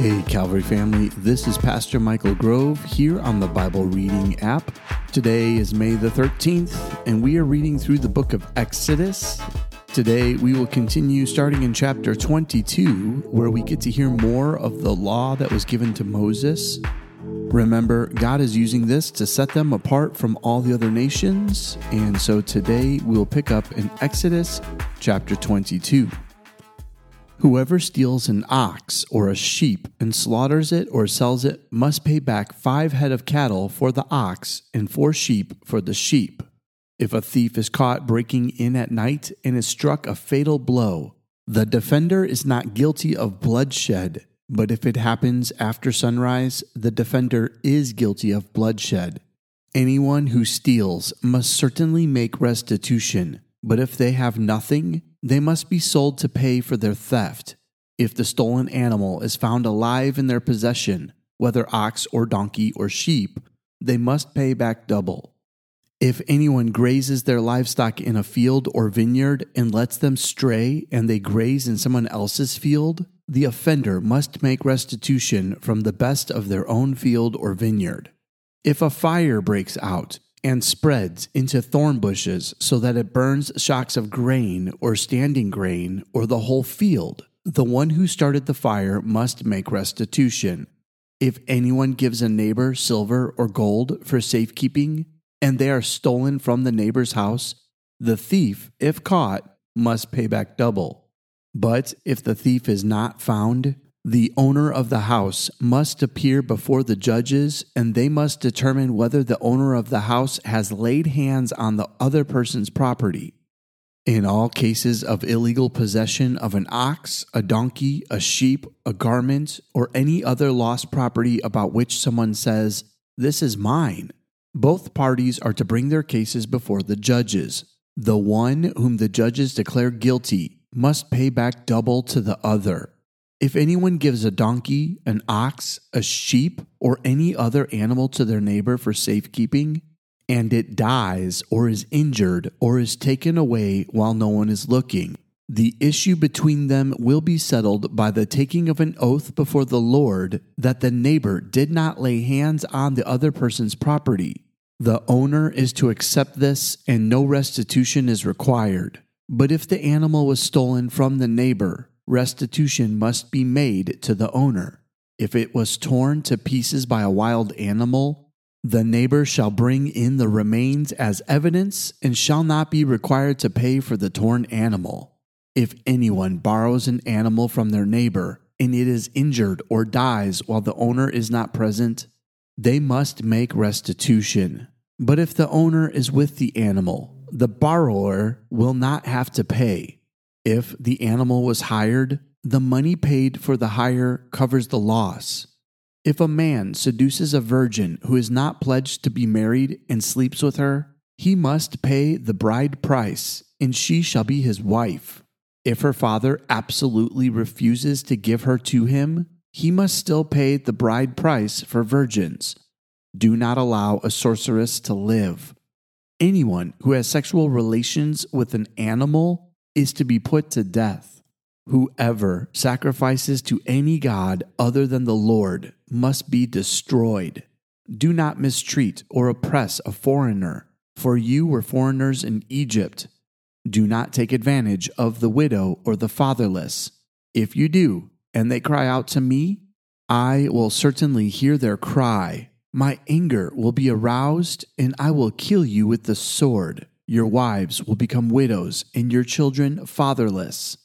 Hey, Calvary family, this is Pastor Michael Grove here on the Bible Reading app. Today is May the 13th, and we are reading through the book of Exodus. Today, we will continue starting in chapter 22, where we get to hear more of the law that was given to Moses. Remember, God is using this to set them apart from all the other nations, and so today we'll pick up in Exodus chapter 22. Whoever steals an ox or a sheep and slaughters it or sells it must pay back five head of cattle for the ox and four sheep for the sheep. If a thief is caught breaking in at night and is struck a fatal blow, the defender is not guilty of bloodshed, but if it happens after sunrise, the defender is guilty of bloodshed. Anyone who steals must certainly make restitution, but if they have nothing, they must be sold to pay for their theft. If the stolen animal is found alive in their possession, whether ox or donkey or sheep, they must pay back double. If anyone grazes their livestock in a field or vineyard and lets them stray and they graze in someone else's field, the offender must make restitution from the best of their own field or vineyard. If a fire breaks out and spreads into thorn bushes so that it burns shocks of grain or standing grain or the whole field. The one who started the fire must make restitution. If anyone gives a neighbor silver or gold for safekeeping, and they are stolen from the neighbor's house, the thief, if caught, must pay back double. But if the thief is not found, the owner of the house must appear before the judges, and they must determine whether the owner of the house has laid hands on the other person's property. In all cases of illegal possession of an ox, a donkey, a sheep, a garment, or any other lost property about which someone says, This is mine, both parties are to bring their cases before the judges. The one whom the judges declare guilty must pay back double to the other. If anyone gives a donkey, an ox, a sheep, or any other animal to their neighbor for safekeeping, and it dies or is injured or is taken away while no one is looking, the issue between them will be settled by the taking of an oath before the Lord that the neighbor did not lay hands on the other person's property. The owner is to accept this and no restitution is required. But if the animal was stolen from the neighbor, restitution must be made to the owner. If it was torn to pieces by a wild animal, the neighbor shall bring in the remains as evidence and shall not be required to pay for the torn animal. If anyone borrows an animal from their neighbor and it is injured or dies while the owner is not present, they must make restitution. But if the owner is with the animal, the borrower will not have to pay. If the animal was hired, the money paid for the hire covers the loss. If a man seduces a virgin who is not pledged to be married and sleeps with her, he must pay the bride price, and she shall be his wife. If her father absolutely refuses to give her to him, he must still pay the bride price for virgins. Do not allow a sorceress to live. Anyone who has sexual relations with an animal is to be put to death. Whoever sacrifices to any god other than the Lord must be destroyed. Do not mistreat or oppress a foreigner, for you were foreigners in Egypt. Do not take advantage of the widow or the fatherless. If you do, and they cry out to me, I will certainly hear their cry. My anger will be aroused, and I will kill you with the sword. Your wives will become widows and your children fatherless.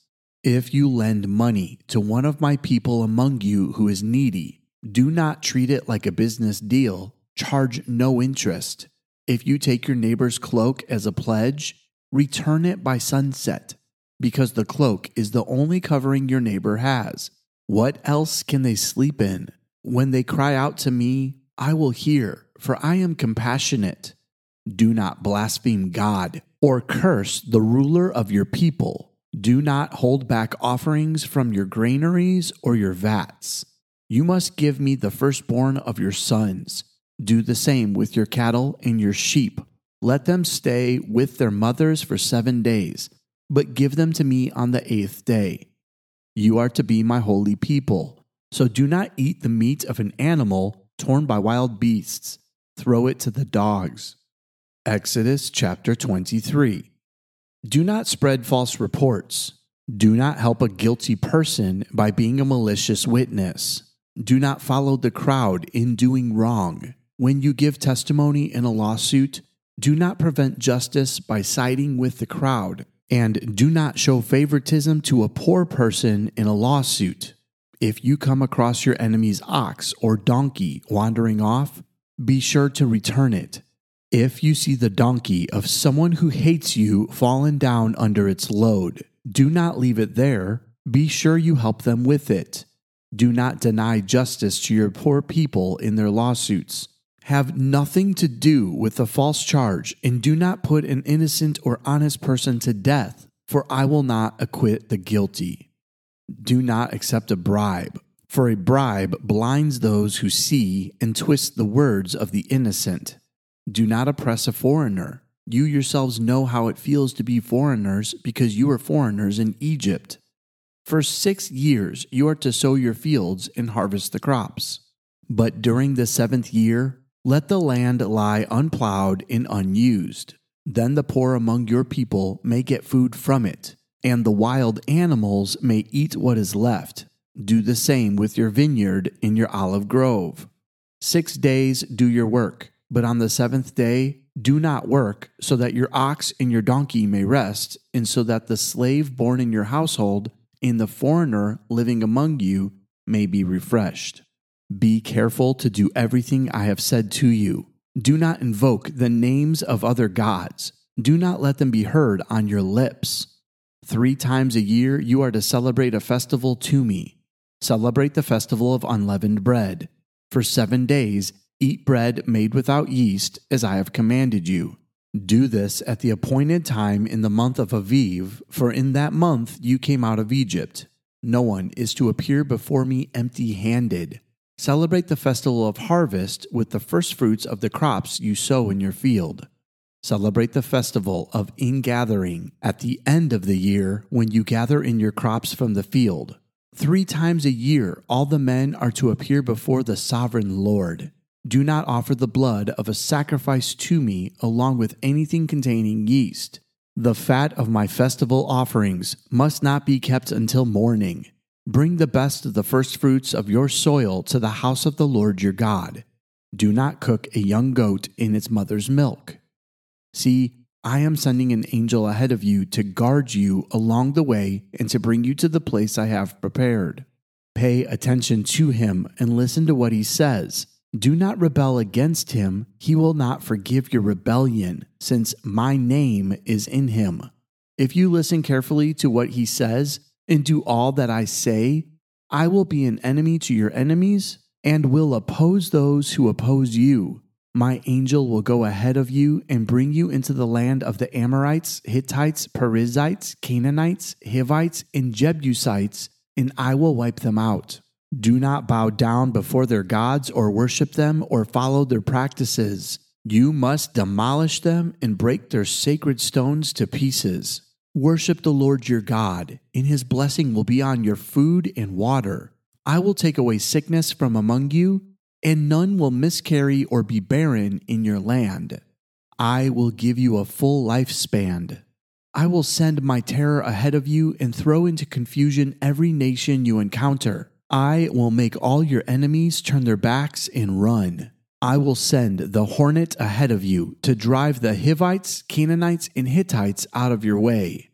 If you lend money to one of my people among you who is needy, do not treat it like a business deal. Charge no interest. If you take your neighbor's cloak as a pledge, return it by sunset, because the cloak is the only covering your neighbor has. What else can they sleep in? When they cry out to me, I will hear, for I am compassionate. Do not blaspheme God or curse the ruler of your people. Do not hold back offerings from your granaries or your vats. You must give me the firstborn of your sons. Do the same with your cattle and your sheep. Let them stay with their mothers for seven days, but give them to me on the eighth day. You are to be my holy people. So do not eat the meat of an animal torn by wild beasts. Throw it to the dogs. Exodus chapter 23. Do not spread false reports. Do not help a guilty person by being a malicious witness. Do not follow the crowd in doing wrong. When you give testimony in a lawsuit, do not prevent justice by siding with the crowd, and do not show favoritism to a poor person in a lawsuit. If you come across your enemy's ox or donkey wandering off, be sure to return it. If you see the donkey of someone who hates you fallen down under its load, do not leave it there. Be sure you help them with it. Do not deny justice to your poor people in their lawsuits. Have nothing to do with the false charge, and do not put an innocent or honest person to death, for I will not acquit the guilty. Do not accept a bribe, for a bribe blinds those who see and twists the words of the innocent. Do not oppress a foreigner. You yourselves know how it feels to be foreigners because you were foreigners in Egypt. For six years you are to sow your fields and harvest the crops. But during the seventh year, let the land lie unplowed and unused. Then the poor among your people may get food from it, and the wild animals may eat what is left. Do the same with your vineyard and your olive grove. Six days do your work but on the seventh day, do not work, so that your ox and your donkey may rest, and so that the slave born in your household and the foreigner living among you may be refreshed. Be careful to do everything I have said to you. Do not invoke the names of other gods. Do not let them be heard on your lips. Three times a year you are to celebrate a festival to me. Celebrate the festival of unleavened bread. For seven days Eat bread made without yeast, as I have commanded you. Do this at the appointed time in the month of Aviv, for in that month you came out of Egypt. No one is to appear before me empty handed. Celebrate the festival of harvest with the firstfruits of the crops you sow in your field. Celebrate the festival of ingathering at the end of the year when you gather in your crops from the field. Three times a year, all the men are to appear before the sovereign Lord. Do not offer the blood of a sacrifice to me along with anything containing yeast. The fat of my festival offerings must not be kept until morning. Bring the best of the first fruits of your soil to the house of the Lord your God. Do not cook a young goat in its mother's milk. See, I am sending an angel ahead of you to guard you along the way and to bring you to the place I have prepared. Pay attention to him and listen to what he says do not rebel against him. He will not forgive your rebellion, since my name is in him. If you listen carefully to what he says and do all that I say, I will be an enemy to your enemies and will oppose those who oppose you. My angel will go ahead of you and bring you into the land of the Amorites, Hittites, Perizzites, Canaanites, Hivites, and Jebusites, and I will wipe them out. Do not bow down before their gods or worship them or follow their practices. You must demolish them and break their sacred stones to pieces. Worship the Lord your God, and his blessing will be on your food and water. I will take away sickness from among you, and none will miscarry or be barren in your land. I will give you a full lifespan. I will send my terror ahead of you and throw into confusion every nation you encounter. I will make all your enemies turn their backs and run. I will send the hornet ahead of you to drive the Hivites, Canaanites, and Hittites out of your way.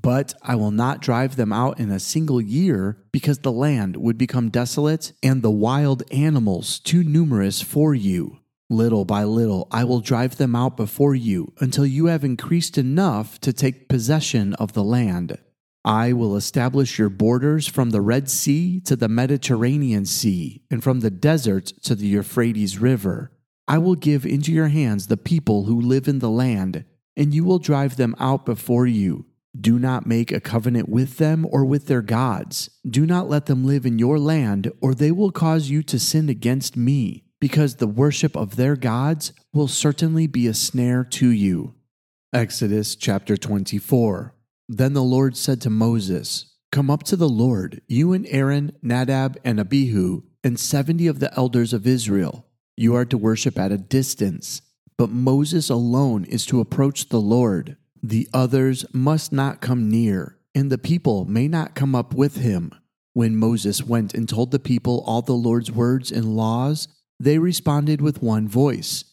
But I will not drive them out in a single year because the land would become desolate and the wild animals too numerous for you. Little by little, I will drive them out before you until you have increased enough to take possession of the land. I will establish your borders from the Red Sea to the Mediterranean Sea, and from the desert to the Euphrates River. I will give into your hands the people who live in the land, and you will drive them out before you. Do not make a covenant with them or with their gods. Do not let them live in your land, or they will cause you to sin against me, because the worship of their gods will certainly be a snare to you. Exodus chapter 24. Then the Lord said to Moses, Come up to the Lord, you and Aaron, Nadab, and Abihu, and seventy of the elders of Israel. You are to worship at a distance, but Moses alone is to approach the Lord. The others must not come near, and the people may not come up with him. When Moses went and told the people all the Lord's words and laws, they responded with one voice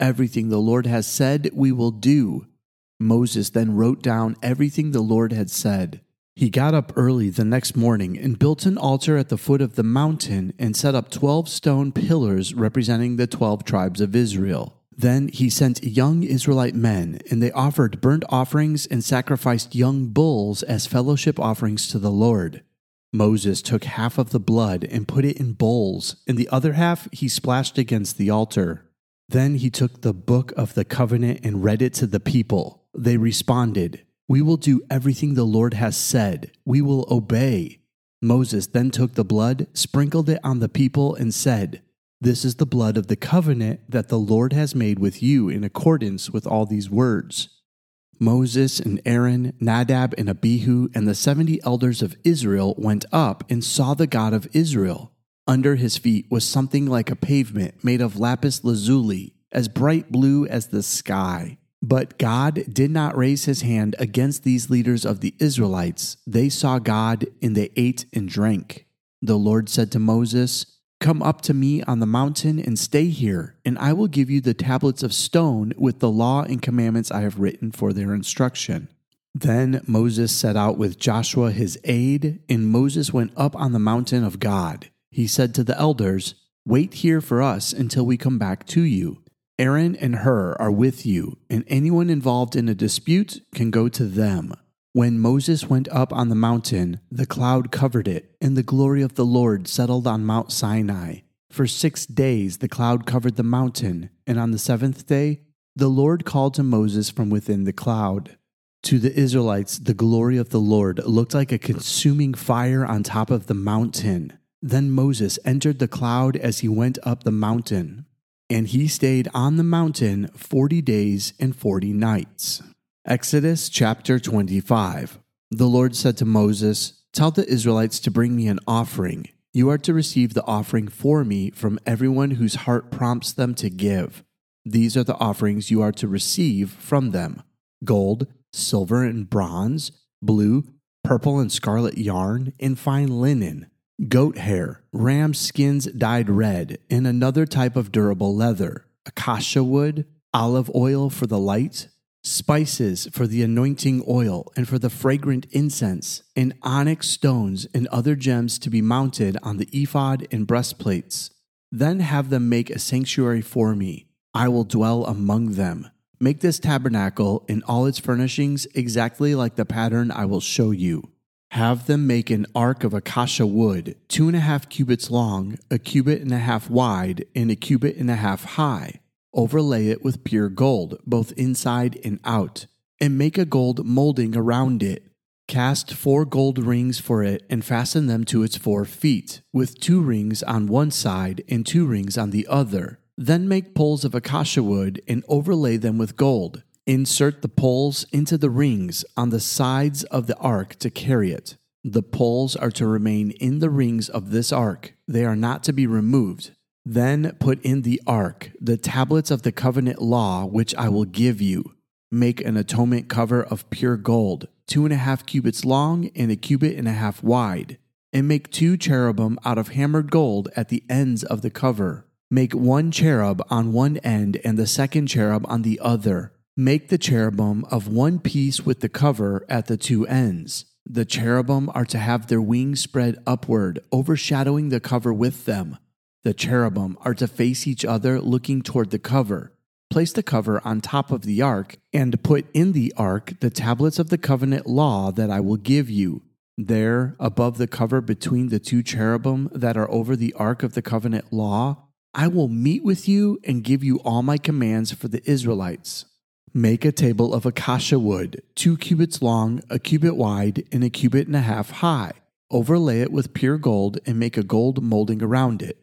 Everything the Lord has said, we will do. Moses then wrote down everything the Lord had said. He got up early the next morning and built an altar at the foot of the mountain and set up twelve stone pillars representing the twelve tribes of Israel. Then he sent young Israelite men, and they offered burnt offerings and sacrificed young bulls as fellowship offerings to the Lord. Moses took half of the blood and put it in bowls, and the other half he splashed against the altar. Then he took the book of the covenant and read it to the people. They responded, we will do everything the Lord has said. We will obey. Moses then took the blood, sprinkled it on the people, and said, This is the blood of the covenant that the Lord has made with you in accordance with all these words. Moses and Aaron, Nadab and Abihu, and the seventy elders of Israel went up and saw the God of Israel. Under his feet was something like a pavement made of lapis lazuli, as bright blue as the sky. But God did not raise his hand against these leaders of the Israelites. They saw God and they ate and drank. The Lord said to Moses, Come up to me on the mountain and stay here, and I will give you the tablets of stone with the law and commandments I have written for their instruction. Then Moses set out with Joshua his aide, and Moses went up on the mountain of God. He said to the elders, Wait here for us until we come back to you. Aaron and Hur are with you, and anyone involved in a dispute can go to them. When Moses went up on the mountain, the cloud covered it, and the glory of the Lord settled on Mount Sinai. For six days the cloud covered the mountain, and on the seventh day the Lord called to Moses from within the cloud. To the Israelites, the glory of the Lord looked like a consuming fire on top of the mountain. Then Moses entered the cloud as he went up the mountain. And he stayed on the mountain 40 days and 40 nights. Exodus chapter 25. The Lord said to Moses, Tell the Israelites to bring me an offering. You are to receive the offering for me from everyone whose heart prompts them to give. These are the offerings you are to receive from them gold, silver, and bronze, blue, purple, and scarlet yarn, and fine linen goat hair, ram skins dyed red, and another type of durable leather, acacia wood, olive oil for the light, spices for the anointing oil and for the fragrant incense, and onyx stones and other gems to be mounted on the ephod and breastplates. Then have them make a sanctuary for me. I will dwell among them. Make this tabernacle and all its furnishings exactly like the pattern I will show you. Have them make an ark of acacia wood, two and a half cubits long, a cubit and a half wide, and a cubit and a half high. Overlay it with pure gold, both inside and out, and make a gold molding around it. Cast four gold rings for it and fasten them to its four feet, with two rings on one side and two rings on the other. Then make poles of acacia wood and overlay them with gold. Insert the poles into the rings on the sides of the ark to carry it. The poles are to remain in the rings of this ark, they are not to be removed. Then put in the ark the tablets of the covenant law which I will give you. Make an atonement cover of pure gold, two and a half cubits long and a cubit and a half wide. And make two cherubim out of hammered gold at the ends of the cover. Make one cherub on one end and the second cherub on the other Make the cherubim of one piece with the cover at the two ends. The cherubim are to have their wings spread upward, overshadowing the cover with them. The cherubim are to face each other looking toward the cover. Place the cover on top of the ark, and put in the ark the tablets of the covenant law that I will give you. There, above the cover between the two cherubim that are over the ark of the covenant law, I will meet with you and give you all my commands for the Israelites. Make a table of acacia wood, two cubits long, a cubit wide, and a cubit and a half high. Overlay it with pure gold and make a gold molding around it.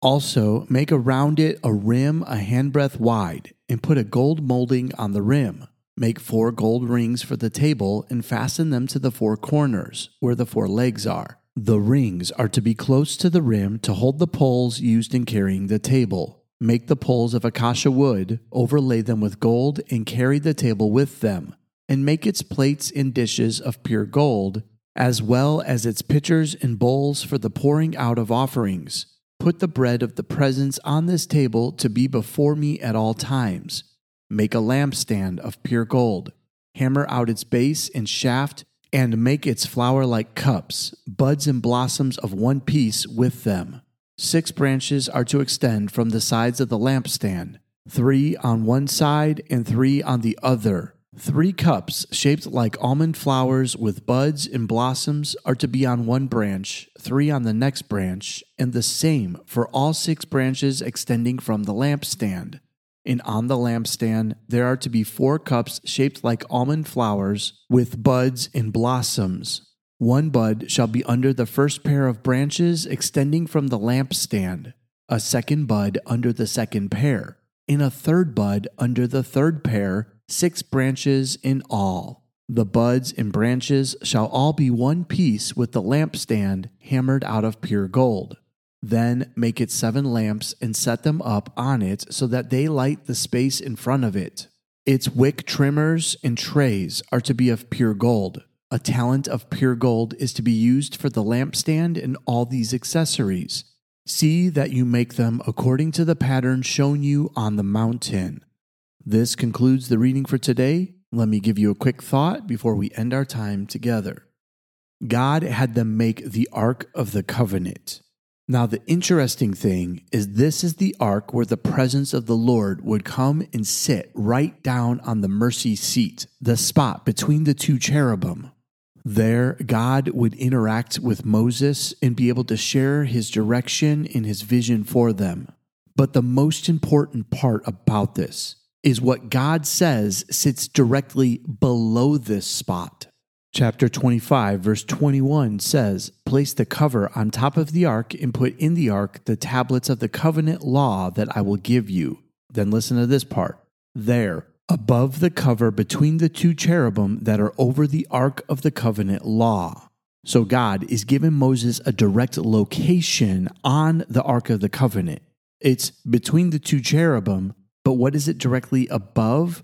Also, make around it a rim a handbreadth wide, and put a gold molding on the rim. Make four gold rings for the table and fasten them to the four corners, where the four legs are. The rings are to be close to the rim to hold the poles used in carrying the table. Make the poles of acacia wood, overlay them with gold, and carry the table with them. And make its plates and dishes of pure gold, as well as its pitchers and bowls for the pouring out of offerings. Put the bread of the presence on this table to be before me at all times. Make a lampstand of pure gold. Hammer out its base and shaft, and make its flower like cups, buds and blossoms of one piece with them. Six branches are to extend from the sides of the lampstand, three on one side and three on the other. Three cups shaped like almond flowers with buds and blossoms are to be on one branch, three on the next branch, and the same for all six branches extending from the lampstand. And on the lampstand, there are to be four cups shaped like almond flowers with buds and blossoms. One bud shall be under the first pair of branches extending from the lampstand, a second bud under the second pair, and a third bud under the third pair, six branches in all. The buds and branches shall all be one piece with the lampstand hammered out of pure gold. Then make it seven lamps and set them up on it so that they light the space in front of it. Its wick trimmers and trays are to be of pure gold. A talent of pure gold is to be used for the lampstand and all these accessories. See that you make them according to the pattern shown you on the mountain. This concludes the reading for today. Let me give you a quick thought before we end our time together. God had them make the Ark of the Covenant. Now, the interesting thing is, this is the ark where the presence of the Lord would come and sit right down on the mercy seat, the spot between the two cherubim. There, God would interact with Moses and be able to share his direction and his vision for them. But the most important part about this is what God says sits directly below this spot. Chapter 25, verse 21 says, Place the cover on top of the ark and put in the ark the tablets of the covenant law that I will give you. Then listen to this part. There, above the cover between the two cherubim that are over the ark of the covenant law. So God is giving Moses a direct location on the ark of the covenant. It's between the two cherubim, but what is it directly above?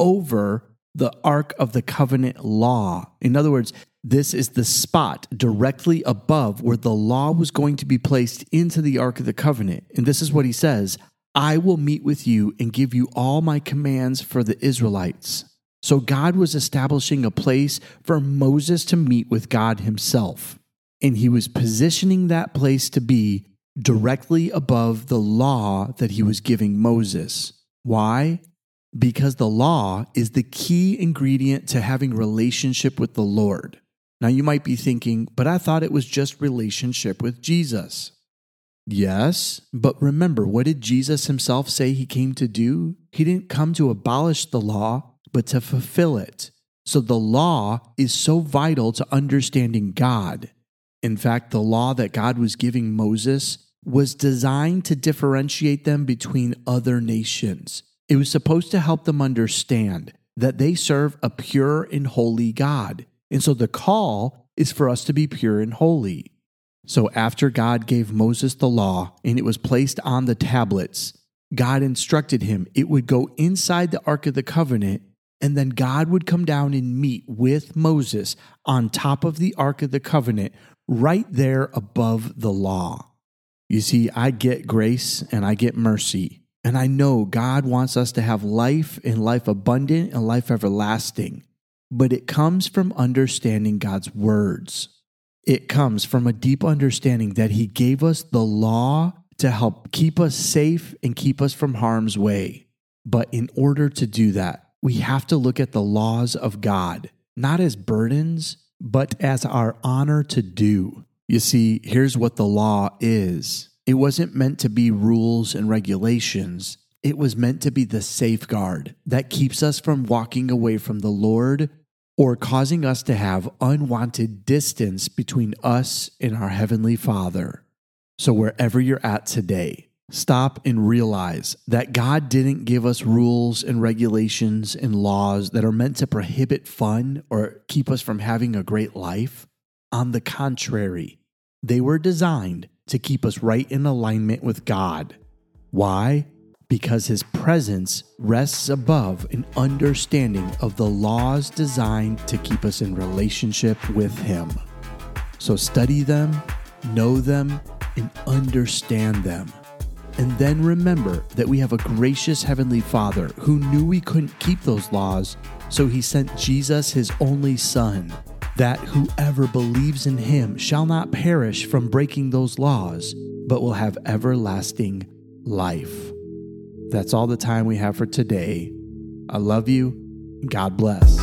Over the Ark of the Covenant law. In other words, this is the spot directly above where the law was going to be placed into the Ark of the Covenant. And this is what he says I will meet with you and give you all my commands for the Israelites. So God was establishing a place for Moses to meet with God himself. And he was positioning that place to be directly above the law that he was giving Moses. Why? because the law is the key ingredient to having relationship with the Lord. Now you might be thinking, but I thought it was just relationship with Jesus. Yes, but remember, what did Jesus himself say he came to do? He didn't come to abolish the law, but to fulfill it. So the law is so vital to understanding God. In fact, the law that God was giving Moses was designed to differentiate them between other nations. It was supposed to help them understand that they serve a pure and holy God. And so the call is for us to be pure and holy. So after God gave Moses the law and it was placed on the tablets, God instructed him it would go inside the Ark of the Covenant, and then God would come down and meet with Moses on top of the Ark of the Covenant, right there above the law. You see, I get grace and I get mercy. And I know God wants us to have life and life abundant and life everlasting, but it comes from understanding God's words. It comes from a deep understanding that He gave us the law to help keep us safe and keep us from harm's way. But in order to do that, we have to look at the laws of God, not as burdens, but as our honor to do. You see, here's what the law is it wasn't meant to be rules and regulations. It was meant to be the safeguard that keeps us from walking away from the Lord or causing us to have unwanted distance between us and our Heavenly Father. So, wherever you're at today, stop and realize that God didn't give us rules and regulations and laws that are meant to prohibit fun or keep us from having a great life. On the contrary, they were designed to keep us right in alignment with God. Why? Because His presence rests above an understanding of the laws designed to keep us in relationship with Him. So study them, know them, and understand them. And then remember that we have a gracious Heavenly Father who knew we couldn't keep those laws, so He sent Jesus, His only Son, that whoever believes in Him shall not perish from breaking those laws, but will have everlasting life. That's all the time we have for today. I love you. God bless.